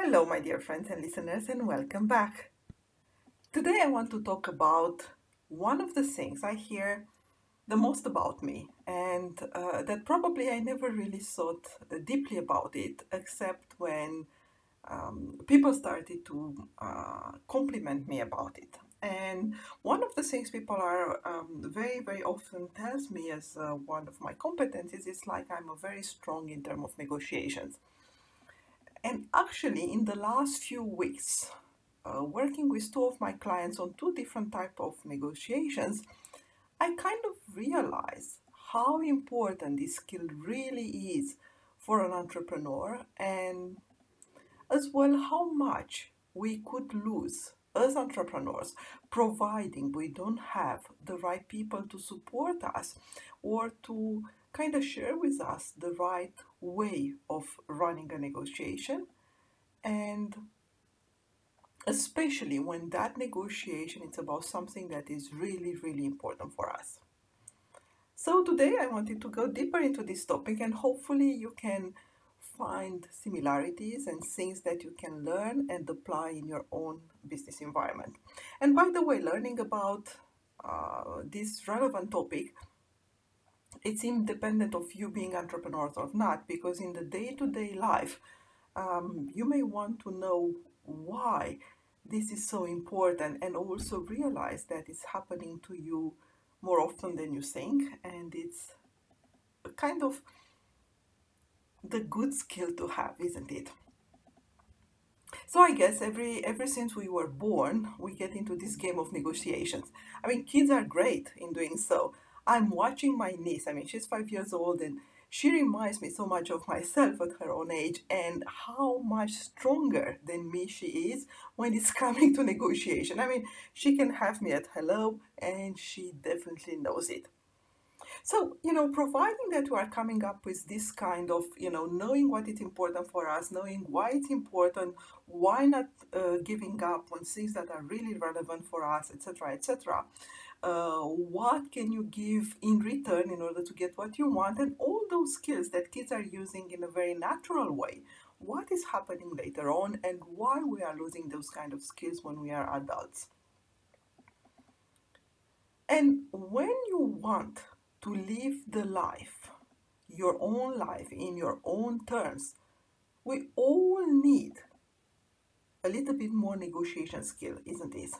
Hello, my dear friends and listeners, and welcome back. Today, I want to talk about one of the things I hear the most about me, and uh, that probably I never really thought deeply about it, except when um, people started to uh, compliment me about it. And one of the things people are um, very, very often tells me as uh, one of my competencies is like I'm a very strong in terms of negotiations. And actually, in the last few weeks, uh, working with two of my clients on two different type of negotiations, I kind of realized how important this skill really is for an entrepreneur and as well how much we could lose as entrepreneurs providing we don't have the right people to support us or to kind of share with us the right way of running a negotiation and especially when that negotiation is about something that is really, really important for us. So today I wanted to go deeper into this topic and hopefully you can find similarities and things that you can learn and apply in your own business environment. And by the way, learning about uh, this relevant topic, it's independent of you being entrepreneurs or not, because in the day-to-day life, um, you may want to know why this is so important and also realize that it's happening to you more often than you think and it's kind of the good skill to have isn't it? So i guess every ever since we were born we get into this game of negotiations. I mean kids are great in doing so i'm watching my niece i mean she's five years old and she reminds me so much of myself at her own age and how much stronger than me she is when it's coming to negotiation. I mean, she can have me at hello and she definitely knows it. So, you know, providing that we are coming up with this kind of, you know, knowing what is important for us, knowing why it's important, why not uh, giving up on things that are really relevant for us, etc., etc. Uh, what can you give in return in order to get what you want, and all those skills that kids are using in a very natural way. What is happening later on, and why we are losing those kind of skills when we are adults. And when you want to live the life, your own life in your own terms, we all need a little bit more negotiation skill, isn't it?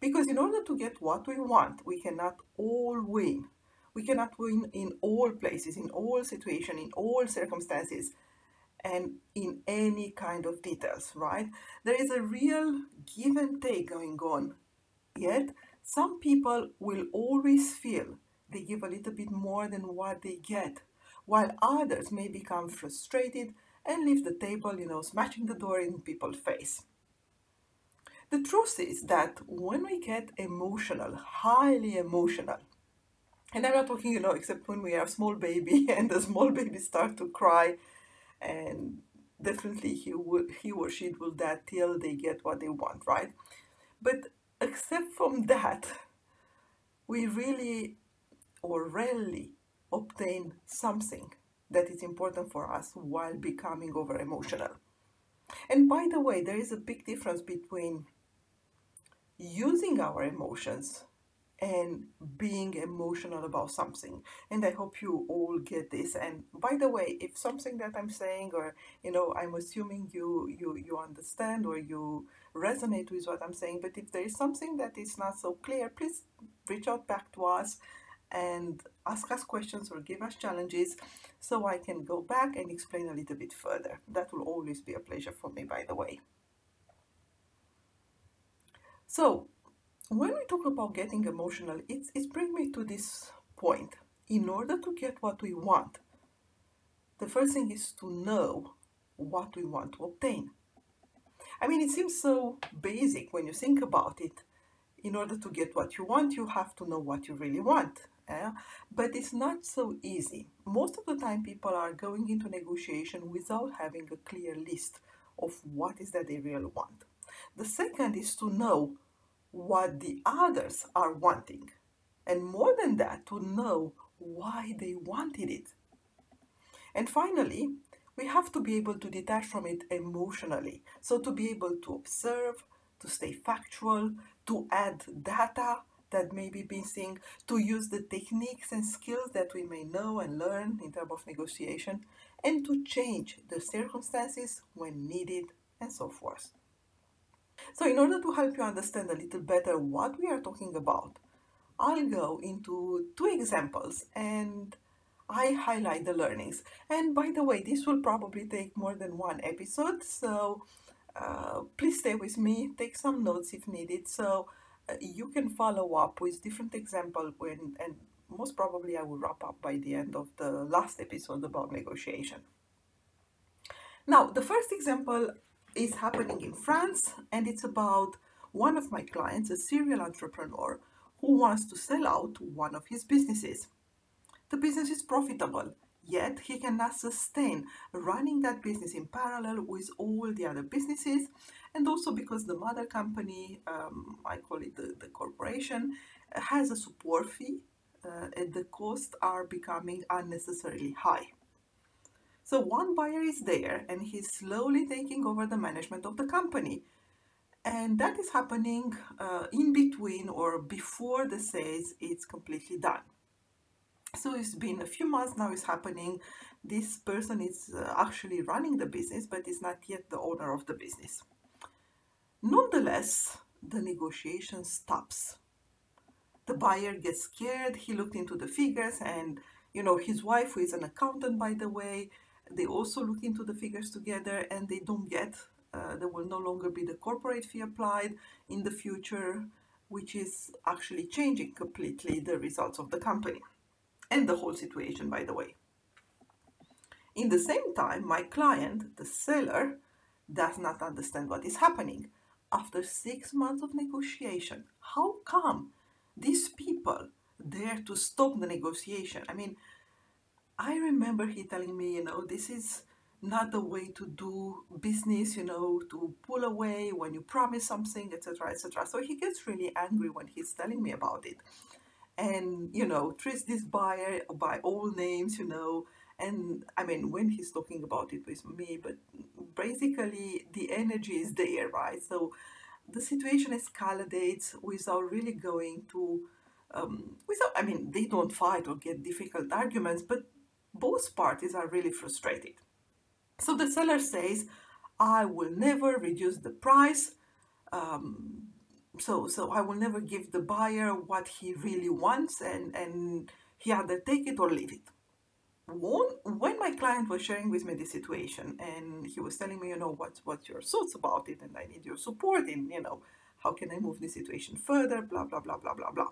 Because in order to get what we want, we cannot all win. We cannot win in all places, in all situations, in all circumstances, and in any kind of details, right? There is a real give and take going on. Yet, some people will always feel they give a little bit more than what they get, while others may become frustrated and leave the table, you know, smashing the door in people's face. The truth is that when we get emotional, highly emotional, and I'm not talking, you know, except when we are a small baby and the small baby start to cry, and definitely he would, he or she will that till they get what they want, right? But except from that, we really or rarely obtain something that is important for us while becoming over emotional. And by the way, there is a big difference between using our emotions and being emotional about something. And i hope you all get this. And by the way if something that i'm saying or you know i'm assuming you you you understand or you resonate with what i'm saying but if there is something that is not so clear please reach out back to us and ask us questions or give us challenges so i can go back and explain a little bit further that will always be a pleasure for me by the way so, when we talk about getting emotional, it's, it's bring me to this point. In order to get what we want, the first thing is to know what we want to obtain. I mean, it seems so basic when you think about it. In order to get what you want, you have to know what you really want. Eh? But it's not so easy. Most of the time, people are going into negotiation without having a clear list of what is that they really want. The second is to know what the others are wanting. And more than that, to know why they wanted it. And finally, we have to be able to detach from it emotionally. So, to be able to observe, to stay factual, to add data that may be missing, to use the techniques and skills that we may know and learn in terms of negotiation, and to change the circumstances when needed, and so forth. So in order to help you understand a little better what we are talking about, I'll go into two examples and I highlight the learnings. And by the way, this will probably take more than one episode, so uh, please stay with me, take some notes if needed, so you can follow up with different example when, and most probably I will wrap up by the end of the last episode about negotiation. Now, the first example is happening in France, and it's about one of my clients, a serial entrepreneur, who wants to sell out one of his businesses. The business is profitable, yet he cannot sustain running that business in parallel with all the other businesses, and also because the mother company, um, I call it the, the corporation, has a support fee, uh, and the costs are becoming unnecessarily high. So one buyer is there and he's slowly taking over the management of the company. And that is happening uh, in between or before the sales is completely done. So it's been a few months now it's happening. This person is uh, actually running the business, but is not yet the owner of the business. Nonetheless, the negotiation stops. The buyer gets scared. He looked into the figures and you know his wife who is an accountant by the way they also look into the figures together and they don't get, uh, there will no longer be the corporate fee applied in the future, which is actually changing completely the results of the company and the whole situation, by the way. In the same time, my client, the seller, does not understand what is happening. After six months of negotiation, how come these people dare to stop the negotiation? I mean, I remember he telling me, you know, this is not the way to do business, you know, to pull away when you promise something, etc., etc. So he gets really angry when he's telling me about it, and you know, treats this buyer by all names, you know. And I mean, when he's talking about it with me, but basically the energy is there, right? So the situation escalates without really going to, um, without. I mean, they don't fight or get difficult arguments, but both parties are really frustrated. So the seller says, I will never reduce the price. Um, so, so I will never give the buyer what he really wants and, and he either take it or leave it. When my client was sharing with me the situation and he was telling me, you know, what, what's your thoughts about it and I need your support in, you know, how can I move the situation further, blah, blah, blah, blah, blah, blah.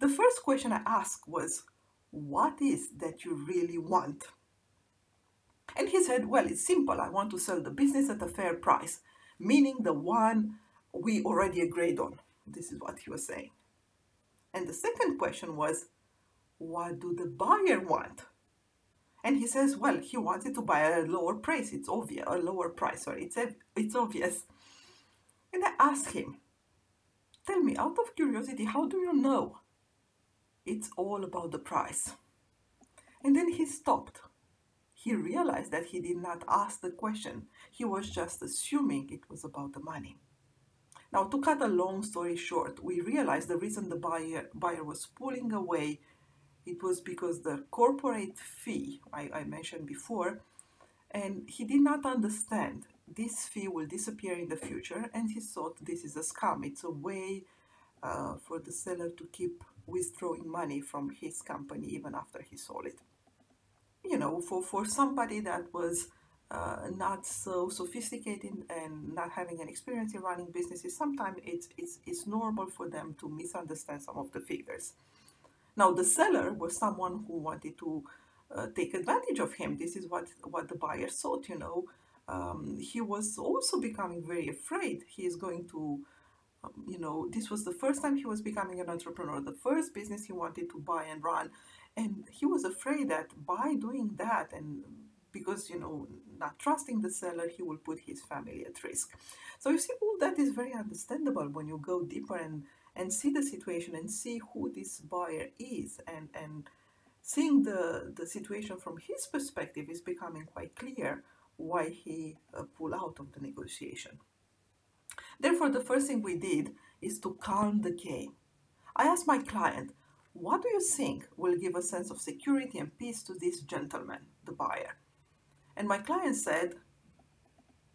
The first question I asked was, what is that you really want? And he said, Well, it's simple. I want to sell the business at a fair price, meaning the one we already agreed on. This is what he was saying. And the second question was, What do the buyer want? And he says, Well, he wanted to buy a lower price. It's obvious, a lower price, sorry, it's, it's obvious. And I asked him, Tell me, out of curiosity, how do you know? It's all about the price. And then he stopped he realized that he did not ask the question. He was just assuming it was about the money. Now, to cut a long story short, we realized the reason the buyer, buyer was pulling away, it was because the corporate fee I, I mentioned before, and he did not understand this fee will disappear in the future, and he thought this is a scam. It's a way uh, for the seller to keep withdrawing money from his company even after he sold it you know, for, for somebody that was uh, not so sophisticated and not having an experience in running businesses, sometimes it's, it's, it's normal for them to misunderstand some of the figures. Now, the seller was someone who wanted to uh, take advantage of him. This is what, what the buyer thought, you know. Um, he was also becoming very afraid he is going to, um, you know, this was the first time he was becoming an entrepreneur, the first business he wanted to buy and run and he was afraid that by doing that and because you know not trusting the seller he will put his family at risk. So you see all that is very understandable when you go deeper and and see the situation and see who this buyer is. And and seeing the the situation from his perspective is becoming quite clear why he uh, pulled out of the negotiation. Therefore the first thing we did is to calm the game. I asked my client what do you think will give a sense of security and peace to this gentleman, the buyer? And my client said,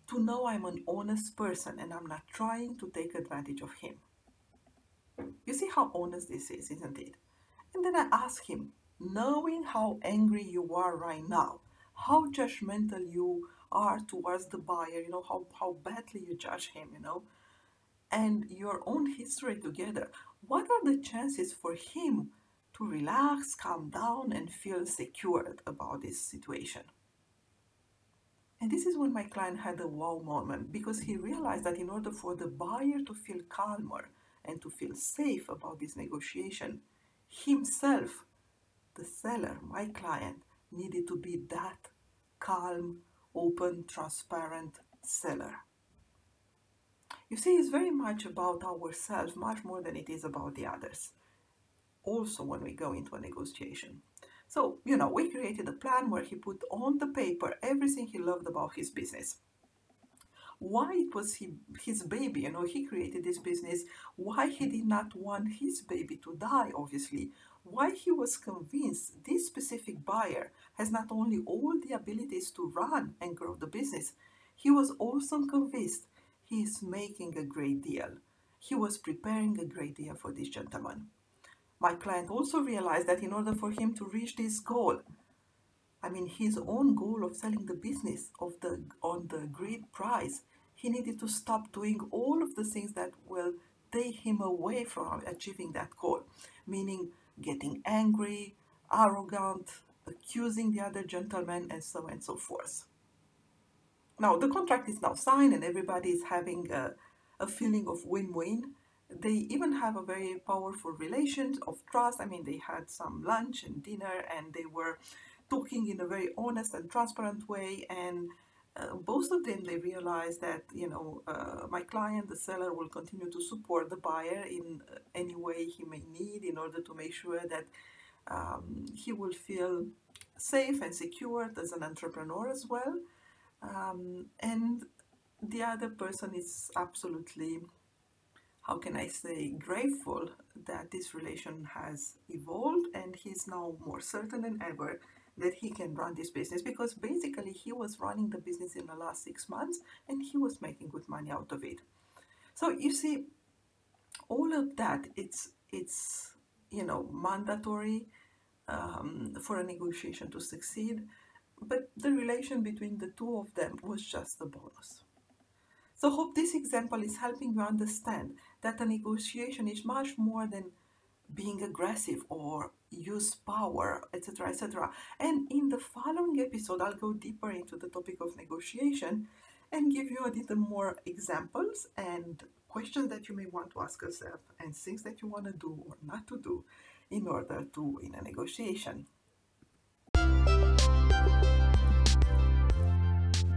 to know I'm an honest person and I'm not trying to take advantage of him. You see how honest this is, isn't it? And then I asked him, knowing how angry you are right now, how judgmental you are towards the buyer, you know, how, how badly you judge him, you know, and your own history together, what are the chances for him to relax, calm down, and feel secured about this situation? And this is when my client had a wow moment because he realized that in order for the buyer to feel calmer and to feel safe about this negotiation, himself, the seller, my client, needed to be that calm, open, transparent seller. You see, it's very much about ourselves, much more than it is about the others. Also, when we go into a negotiation. So, you know, we created a plan where he put on the paper everything he loved about his business. Why it was he, his baby, you know, he created this business, why he did not want his baby to die, obviously, why he was convinced this specific buyer has not only all the abilities to run and grow the business, he was also convinced he is making a great deal. He was preparing a great deal for this gentleman. My client also realized that in order for him to reach this goal, I mean his own goal of selling the business of the on the great price, he needed to stop doing all of the things that will take him away from achieving that goal, meaning getting angry, arrogant, accusing the other gentleman, and so on and so forth. Now, the contract is now signed, and everybody is having a, a feeling of win win. They even have a very powerful relation of trust. I mean, they had some lunch and dinner, and they were talking in a very honest and transparent way. And uh, both of them, they realized that, you know, uh, my client, the seller, will continue to support the buyer in uh, any way he may need in order to make sure that um, he will feel safe and secure as an entrepreneur as well. Um, and the other person is absolutely, how can I say, grateful that this relation has evolved and he's now more certain than ever that he can run this business because basically he was running the business in the last six months and he was making good money out of it. So you see, all of that it's it's you know mandatory um, for a negotiation to succeed, but the relation between the two of them was just a bonus. So hope this example is helping you understand that a negotiation is much more than being aggressive or use power, etc., etc. And in the following episode, I'll go deeper into the topic of negotiation and give you a little more examples and questions that you may want to ask yourself and things that you want to do or not to do in order to win a negotiation.